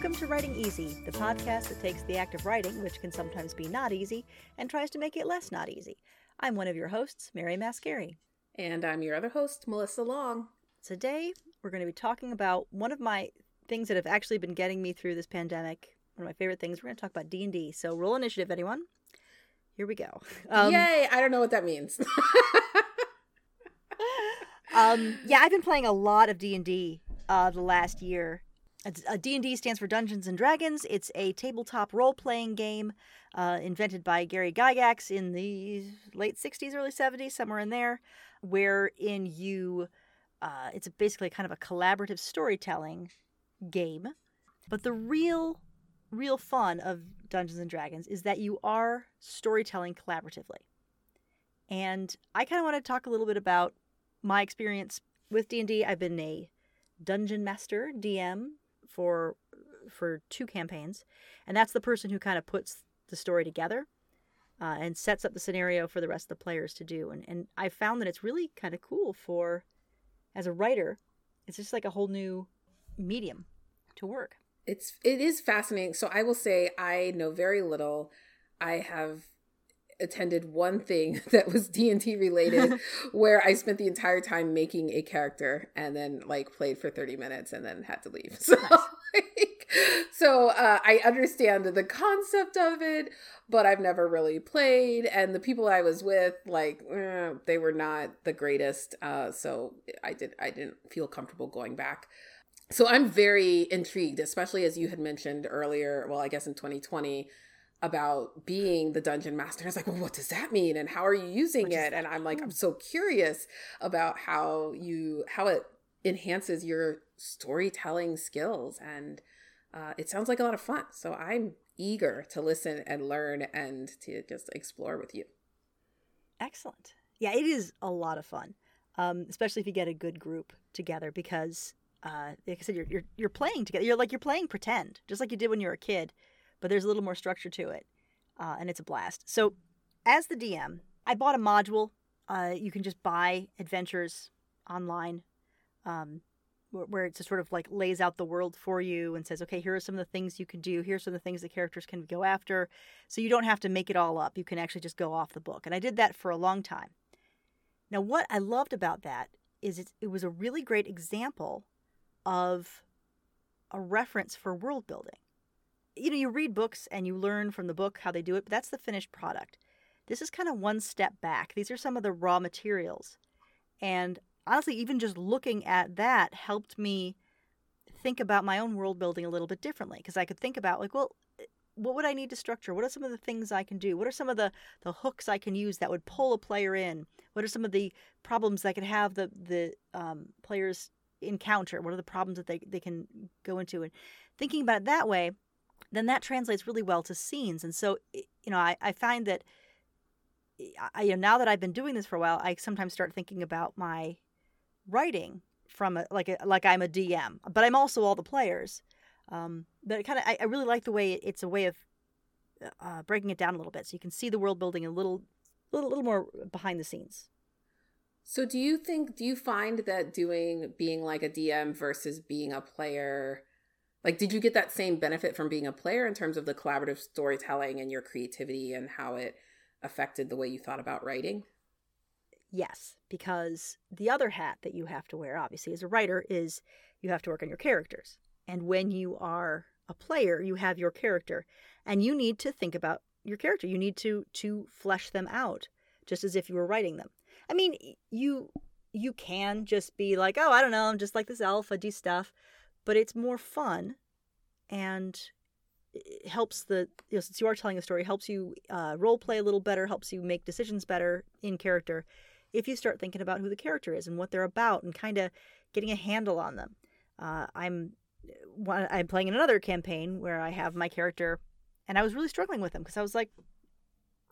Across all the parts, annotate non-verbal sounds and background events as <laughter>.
Welcome to Writing Easy, the podcast that takes the act of writing, which can sometimes be not easy, and tries to make it less not easy. I'm one of your hosts, Mary Mascari. And I'm your other host, Melissa Long. Today, we're going to be talking about one of my things that have actually been getting me through this pandemic. One of my favorite things. We're going to talk about D&D. So roll initiative, anyone. Here we go. <laughs> Um, Yay! I don't know what that means. <laughs> um, yeah, I've been playing a lot of D&D uh, the last year D&D stands for Dungeons and Dragons. It's a tabletop role-playing game uh, invented by Gary Gygax in the late 60s, early 70s, somewhere in there, wherein you, uh, it's basically kind of a collaborative storytelling game. But the real, real fun of Dungeons and Dragons is that you are storytelling collaboratively. And I kind of want to talk a little bit about my experience with D&D. I've been a dungeon master, DM, for for two campaigns, and that's the person who kind of puts the story together uh, and sets up the scenario for the rest of the players to do. And and I found that it's really kind of cool for as a writer, it's just like a whole new medium to work. It's it is fascinating. So I will say I know very little. I have attended one thing <laughs> that was D&D related <laughs> where I spent the entire time making a character and then like played for 30 minutes and then had to leave. <laughs> So like, so uh, I understand the concept of it, but I've never really played and the people I was with like eh, they were not the greatest uh, so I did I didn't feel comfortable going back. So I'm very intrigued, especially as you had mentioned earlier, well I guess in 2020 about being the dungeon master. I was like, well, what does that mean? And how are you using it? And I'm like, I'm so curious about how you, how it enhances your storytelling skills. And uh, it sounds like a lot of fun. So I'm eager to listen and learn and to just explore with you. Excellent. Yeah, it is a lot of fun, um, especially if you get a good group together because, uh, like I said, you're, you're, you're playing together. You're like, you're playing pretend, just like you did when you were a kid but there's a little more structure to it, uh, and it's a blast. So, as the DM, I bought a module. Uh, you can just buy adventures online, um, where, where it just sort of like lays out the world for you and says, okay, here are some of the things you can do. Here's some of the things the characters can go after. So you don't have to make it all up. You can actually just go off the book. And I did that for a long time. Now, what I loved about that is it, it was a really great example of a reference for world building you know, you read books and you learn from the book how they do it, but that's the finished product. This is kind of one step back. These are some of the raw materials. And honestly, even just looking at that helped me think about my own world building a little bit differently because I could think about, like, well, what would I need to structure? What are some of the things I can do? What are some of the, the hooks I can use that would pull a player in? What are some of the problems that could have the, the um, players encounter? What are the problems that they, they can go into? And thinking about it that way, then that translates really well to scenes. And so, you know, I, I find that I, you know, now that I've been doing this for a while, I sometimes start thinking about my writing from a, like a, like I'm a DM, but I'm also all the players. Um, but kind of, I, I, really like the way it's a way of uh, breaking it down a little bit, so you can see the world building a little, little, little more behind the scenes. So, do you think? Do you find that doing being like a DM versus being a player? Like, did you get that same benefit from being a player in terms of the collaborative storytelling and your creativity and how it affected the way you thought about writing? Yes, because the other hat that you have to wear, obviously, as a writer, is you have to work on your characters. And when you are a player, you have your character, and you need to think about your character. You need to to flesh them out, just as if you were writing them. I mean, you you can just be like, oh, I don't know, I'm just like this elf, I do stuff but it's more fun and it helps the you know, since you are telling a story helps you uh, role play a little better helps you make decisions better in character if you start thinking about who the character is and what they're about and kind of getting a handle on them. Uh, i'm i'm playing in another campaign where i have my character and i was really struggling with him because i was like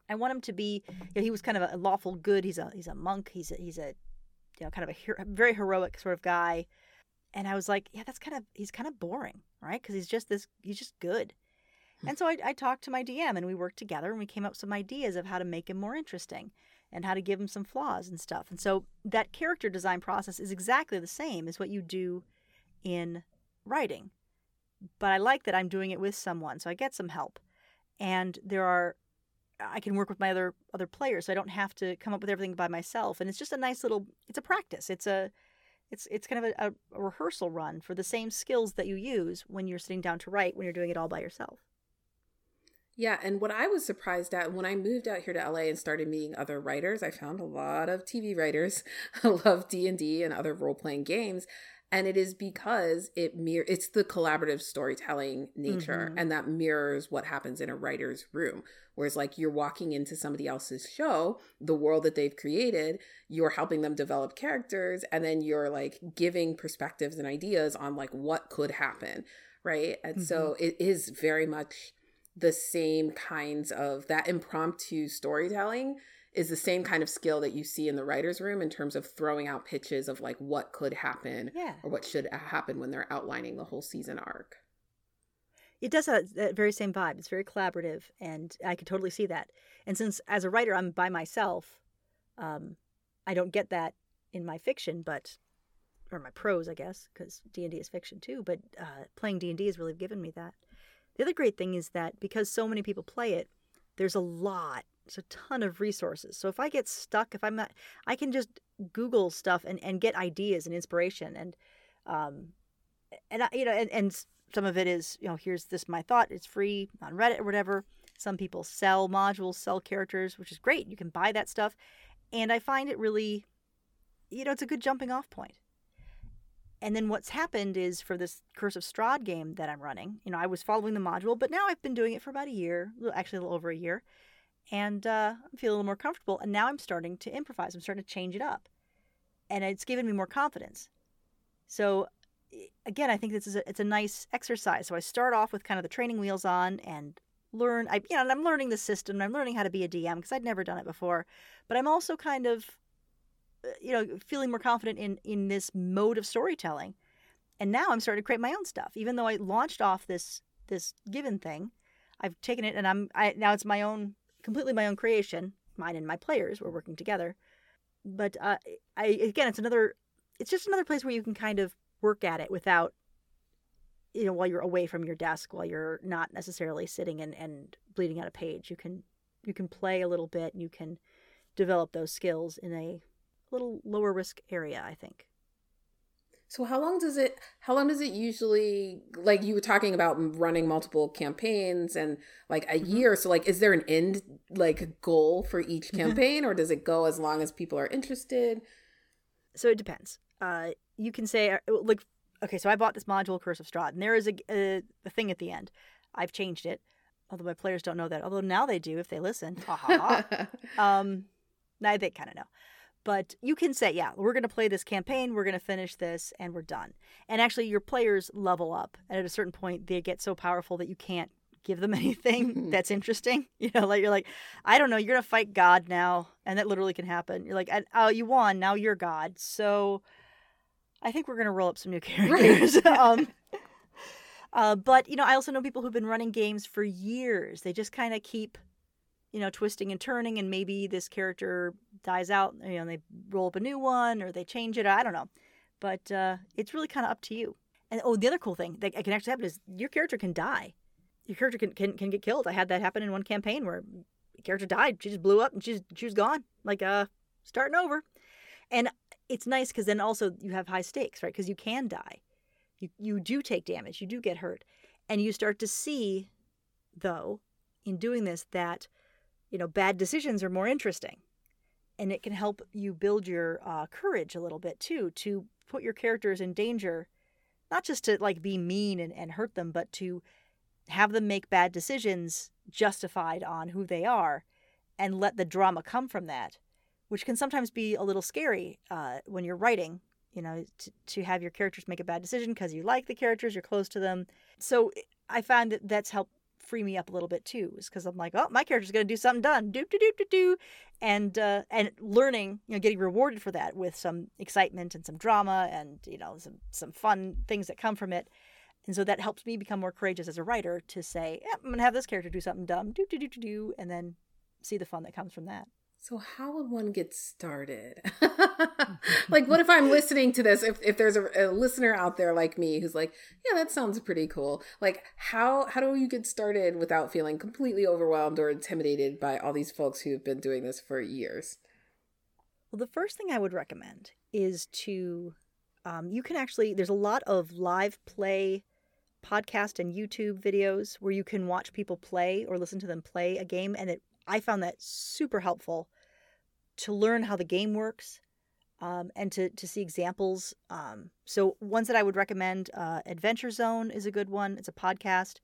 i want him to be you know, he was kind of a lawful good he's a he's a monk he's a he's a you know kind of a very heroic sort of guy and I was like, yeah, that's kind of he's kind of boring, right? Because he's just this he's just good. Hmm. And so I, I talked to my DM and we worked together and we came up with some ideas of how to make him more interesting and how to give him some flaws and stuff. And so that character design process is exactly the same as what you do in writing. but I like that I'm doing it with someone, so I get some help. And there are I can work with my other other players, so I don't have to come up with everything by myself. And it's just a nice little it's a practice. It's a it's it's kind of a, a rehearsal run for the same skills that you use when you're sitting down to write when you're doing it all by yourself. Yeah, and what I was surprised at when I moved out here to LA and started meeting other writers, I found a lot of TV writers <laughs> love D&D and other role-playing games, and it is because it mirror it's the collaborative storytelling nature mm-hmm. and that mirrors what happens in a writer's room. Whereas like you're walking into somebody else's show, the world that they've created, you're helping them develop characters and then you're like giving perspectives and ideas on like what could happen, right? And mm-hmm. so it is very much the same kinds of that impromptu storytelling is the same kind of skill that you see in the writer's room in terms of throwing out pitches of like what could happen yeah. or what should happen when they're outlining the whole season arc. It does have that very same vibe. It's very collaborative, and I could totally see that. And since as a writer I'm by myself, um, I don't get that in my fiction, but or my prose, I guess, because D and D is fiction too. But uh, playing D and D has really given me that. The other great thing is that because so many people play it, there's a lot, there's a ton of resources. So if I get stuck, if I'm not, I can just Google stuff and, and get ideas and inspiration. And, um, and I, you know, and, and some of it is, you know, here's this my thought. It's free on Reddit or whatever. Some people sell modules, sell characters, which is great. You can buy that stuff. And I find it really, you know, it's a good jumping off point. And then what's happened is for this Curse of Strahd game that I'm running, you know, I was following the module, but now I've been doing it for about a year, actually a little over a year, and uh, I'm feeling a little more comfortable. And now I'm starting to improvise. I'm starting to change it up, and it's given me more confidence. So again, I think this is a, it's a nice exercise. So I start off with kind of the training wheels on and learn. I you know, and I'm learning the system. I'm learning how to be a DM because I'd never done it before, but I'm also kind of uh, you know, feeling more confident in in this mode of storytelling. And now I'm starting to create my own stuff. Even though I launched off this this given thing, I've taken it and I'm I now it's my own completely my own creation. Mine and my players we're working together. But uh, I again, it's another it's just another place where you can kind of work at it without you know while you're away from your desk while you're not necessarily sitting and, and bleeding out a page you can you can play a little bit and you can develop those skills in a little lower risk area, I think. So how long does it how long does it usually like you were talking about running multiple campaigns and like a mm-hmm. year so like is there an end like goal for each campaign or does it go as long as people are interested? So it depends. Uh you can say uh, like okay, so I bought this module Curse of Strahd and there is a, a, a thing at the end. I've changed it. Although my players don't know that. Although now they do if they listen. <laughs> um now they kind of know. But you can say, yeah, we're going to play this campaign, we're going to finish this, and we're done. And actually, your players level up. And at a certain point, they get so powerful that you can't give them <laughs> anything <laughs> that's interesting. <laughs> You know, like you're like, I don't know, you're going to fight God now. And that literally can happen. You're like, oh, you won. Now you're God. So I think we're going to roll up some new characters. um, uh, but, you know, I also know people who've been running games for years. They just kind of keep you know, twisting and turning, and maybe this character dies out, you know, and they roll up a new one or they change it. I don't know. But uh, it's really kind of up to you. And oh, the other cool thing that can actually happen is your character can die. Your character can, can, can get killed. I had that happen in one campaign where character died. She just blew up and she's she was gone. Like uh starting over. And it's nice because then also you have high stakes, right? Because you can die. You you do take damage. You do get hurt. And you start to see, though, in doing this, that you know, bad decisions are more interesting. And it can help you build your uh, courage a little bit too, to put your characters in danger, not just to like be mean and, and hurt them, but to have them make bad decisions justified on who they are and let the drama come from that, which can sometimes be a little scary uh, when you're writing, you know, to, to have your characters make a bad decision because you like the characters, you're close to them. So I find that that's helped free me up a little bit too, is because I'm like, oh, my character's going to do something done, do do do do do, and uh, and learning, you know, getting rewarded for that with some excitement and some drama and you know some some fun things that come from it. And so that helps me become more courageous as a writer to say, yeah, I'm going to have this character do something dumb, do do do do do, and then see the fun that comes from that. So how would one get started? <laughs> like what if I'm listening to this if, if there's a, a, listener out there like me who's like, yeah, that sounds pretty cool. Like how how do you get started without feeling completely overwhelmed or intimidated by all these folks who've been doing this for years? Well, the first thing I would recommend is to um, you can actually there's a lot of live play podcast and YouTube videos where you can watch people play or listen to them play a game and it I found that super helpful to learn how the game works um, and to, to see examples. Um, so ones that I would recommend, uh, Adventure Zone is a good one. It's a podcast,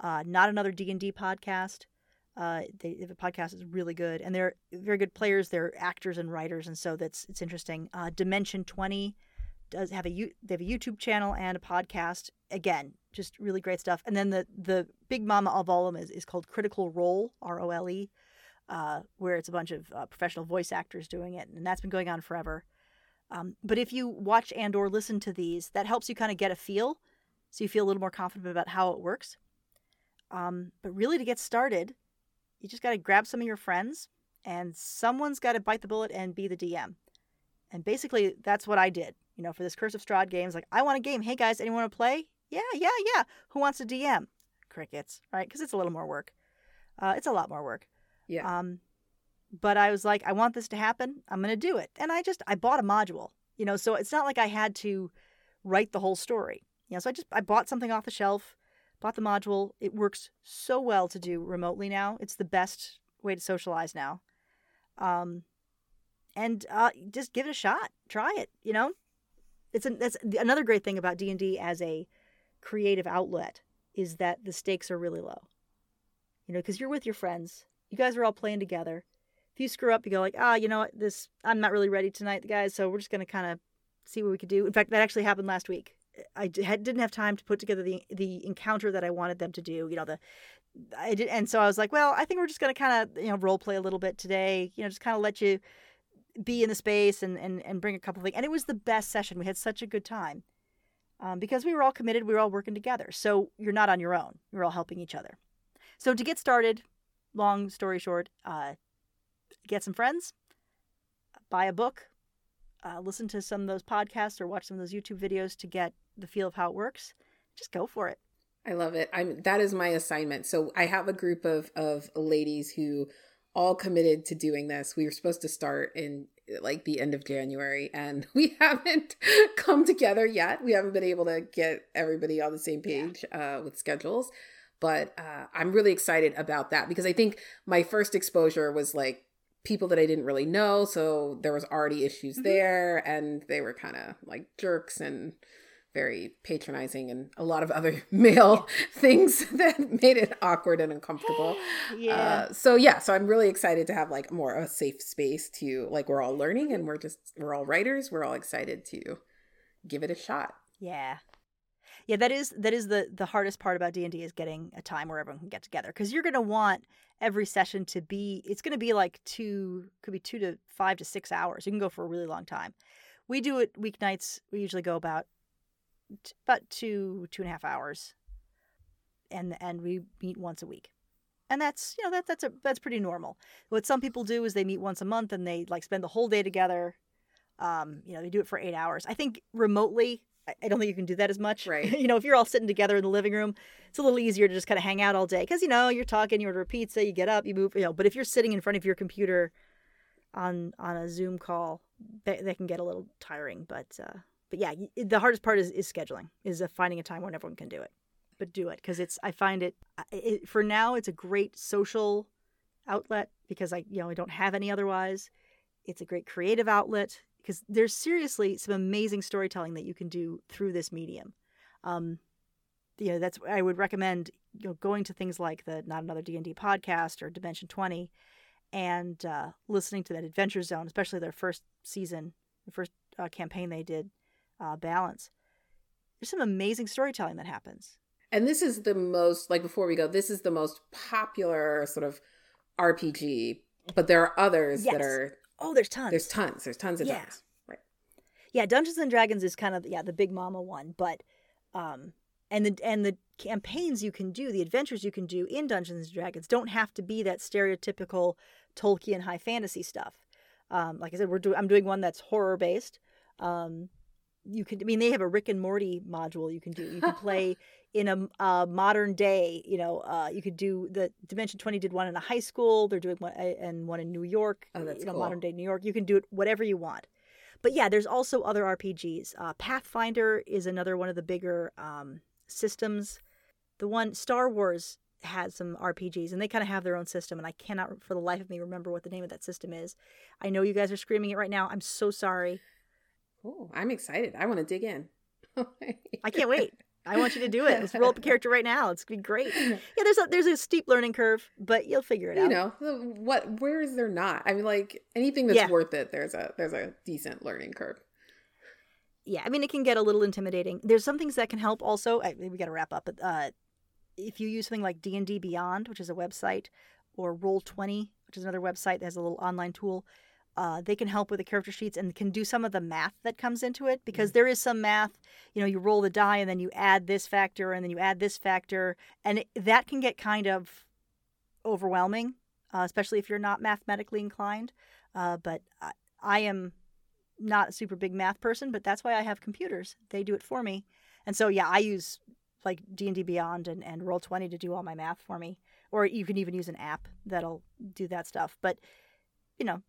uh, not another D and D podcast. Uh, they podcast that's really good, and they're very good players. They're actors and writers, and so that's it's interesting. Uh, Dimension Twenty does have a they have a YouTube channel and a podcast. Again, just really great stuff. And then the the big mama of all of them is, is called Critical Role, R O L E uh, where it's a bunch of uh, professional voice actors doing it, and that's been going on forever. Um, but if you watch and or listen to these, that helps you kind of get a feel, so you feel a little more confident about how it works. Um, but really, to get started, you just got to grab some of your friends, and someone's got to bite the bullet and be the DM. And basically, that's what I did. You know, for this Curse of Strahd games, like I want a game. Hey guys, anyone want to play? Yeah, yeah, yeah. Who wants a DM? Crickets, right? Because it's a little more work. Uh, it's a lot more work. Yeah. Um, but I was like, I want this to happen. I'm going to do it. And I just, I bought a module, you know, so it's not like I had to write the whole story. You know, so I just, I bought something off the shelf, bought the module. It works so well to do remotely now. It's the best way to socialize now. Um, and uh, just give it a shot. Try it. You know, it's a, that's another great thing about D and D as a creative outlet is that the stakes are really low. You know, because you're with your friends you guys are all playing together. If you screw up, you go like, ah, you know what, this I'm not really ready tonight, guys. So we're just gonna kind of see what we could do. In fact, that actually happened last week. I didn't have time to put together the the encounter that I wanted them to do. You know the I did, and so I was like, well, I think we're just gonna kind of you know role play a little bit today. You know, just kind of let you be in the space and and and bring a couple of things. And it was the best session. We had such a good time. Um, because we were all committed, we were all working together. So you're not on your own. You're all helping each other. So to get started, long story short, uh, get some friends, buy a book, uh, listen to some of those podcasts or watch some of those YouTube videos to get the feel of how it works. Just go for it. I love it. I'm that is my assignment. So I have a group of of ladies who all committed to doing this. We were supposed to start in like the end of January and <laughs> we haven't <laughs> come together yet. We haven't been able to get everybody on the same page uh, with schedules but uh, I'm really excited about that because I think my first exposure was like people that I didn't really know, so there was already issues mm-hmm. there, and they were kind of like jerks and very patronizing and a lot of other <laughs> male <laughs> things that made it awkward and uncomfortable. <gasps> yeah. Uh, so yeah, so I'm really excited to have like more of a safe space to like we're all learning and we're just we're all writers. We're all excited to give it a shot. Yeah yeah that is that is the the hardest part about d&d is getting a time where everyone can get together because you're going to want every session to be it's going to be like two could be two to five to six hours you can go for a really long time we do it weeknights we usually go about about two two and a half hours and and we meet once a week and that's you know that that's a that's pretty normal what some people do is they meet once a month and they like spend the whole day together um, you know they do it for eight hours i think remotely I don't think you can do that as much. Right. <laughs> you know, if you're all sitting together in the living room, it's a little easier to just kind of hang out all day because you know you're talking, you order a pizza, you get up, you move. You know, but if you're sitting in front of your computer on on a Zoom call, they, they can get a little tiring. But uh, but yeah, the hardest part is, is scheduling, is uh, finding a time when everyone can do it. But do it because it's I find it, it for now it's a great social outlet because I you know I don't have any otherwise. It's a great creative outlet because there's seriously some amazing storytelling that you can do through this medium. Um, you know, that's I would recommend you know going to things like the Not Another D and D podcast or Dimension Twenty, and uh, listening to that Adventure Zone, especially their first season, the first uh, campaign they did, uh, Balance. There's some amazing storytelling that happens. And this is the most like before we go, this is the most popular sort of RPG, but there are others yes. that are Oh, there's tons. There's tons. There's tons of yeah. tons. Right. Yeah, Dungeons and Dragons is kind of yeah the big mama one, but um, and the and the campaigns you can do, the adventures you can do in Dungeons and Dragons don't have to be that stereotypical Tolkien high fantasy stuff. Um, like I said, we're doing I'm doing one that's horror based. Um, you can I mean they have a Rick and Morty module you can do. You can <laughs> play in a uh, modern day. You know, uh, you could do the Dimension Twenty did one in a high school. They're doing one and one in New York. Oh, that's you know, cool. modern day New York. You can do it whatever you want. But yeah, there's also other RPGs. Uh, Pathfinder is another one of the bigger um, systems. The one Star Wars has some RPGs, and they kind of have their own system. And I cannot, for the life of me, remember what the name of that system is. I know you guys are screaming it right now. I'm so sorry. Oh, I'm excited. I want to dig in. <laughs> I can't wait. I want you to do it. Let's roll up a character right now. It's gonna be great. <laughs> Yeah, there's a there's a steep learning curve, but you'll figure it you out. You know what? Where is there not? I mean, like anything that's Yeah. worth it. There's a there's a decent learning curve. yeah, I mean, it can get a little intimidating. There's some things that can help. Also, I, we got to wrap up. But uh, if you use something like D and D Beyond, which is a website, or Roll Twenty, which is another website that has a little online tool, uh, they can help with the character sheets and can do some of the math that comes into it because there is some math. You know, you roll the die and then you add this factor and then you add this factor, and it, that can get kind of overwhelming, uh, especially if you're not mathematically inclined. Uh, but I, I am not a super big math person, but that's why I have computers. They do it for me. And so yeah, I use like D&D Beyond and, and Roll20 to do all my math for me. Or you can even use an app that'll do that stuff. But you know,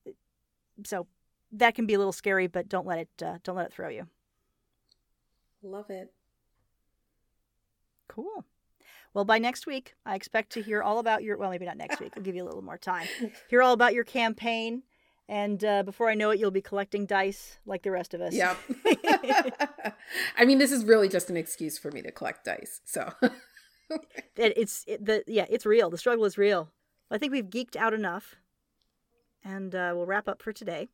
so that can be a little scary, but don't let it uh, don't let it throw you. Love it. Cool. Well, by next week, I expect to hear all about your. Well, maybe not next week. I'll give you a little more time. <laughs> Hear all about your campaign, and uh, before I know it, you'll be collecting dice like the rest of us. Yep. <laughs> <laughs> I mean, this is really just an excuse for me to collect dice. So it, it's it, the yeah, it's real. The struggle is real. I think we've geeked out enough, and uh, we'll wrap up for today.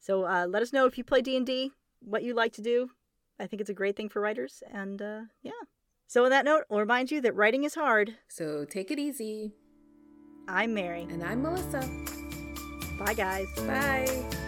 So uh, let us know if you play D and D, what you like to do. I think it's a great thing for writers, and uh, yeah. So on that note, I'll remind you that writing is hard. so take it easy. I'm Mary. And I'm Melissa. Bye, guys. Bye.